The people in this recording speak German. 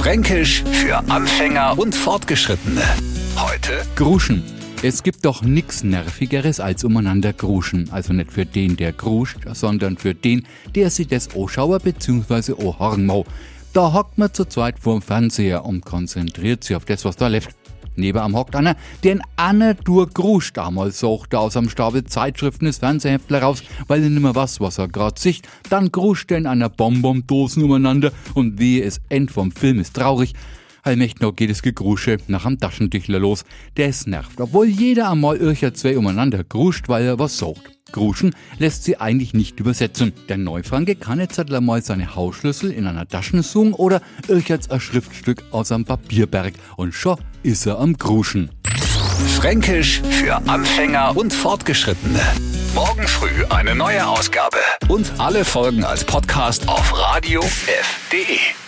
Fränkisch für Anfänger und Fortgeschrittene. Heute Gruschen. Es gibt doch nichts Nervigeres als umeinander gruschen. Also nicht für den, der gruscht, sondern für den, der sich das Oschauer bzw. Ohrhorn mau. Da hockt man zu zweit vorm Fernseher und konzentriert sich auf das, was da läuft. Neben am hockt einer, der in einer durchgruscht. Damals sucht er aus am Stapel Zeitschriften des Fernsehheftler raus, weil er nimmer was, was er grad sicht. Dann gruscht er in einer Bonbondosen umeinander und wehe es End vom Film ist traurig. Allmächt noch geht es Gegrusche nach am Taschentüchler los. Der es nervt, obwohl jeder einmal ircher zwei umeinander gruscht, weil er was sucht. Gruschen lässt sie eigentlich nicht übersetzen. Der Neufranke kann jetzt halt mal seine Hausschlüssel in einer Tasche suchen oder ircherts ein Schriftstück aus einem Papierberg und schon ist er am Gruschen. Fränkisch für Anfänger und Fortgeschrittene. Morgen früh eine neue Ausgabe. Und alle Folgen als Podcast auf radiof.de.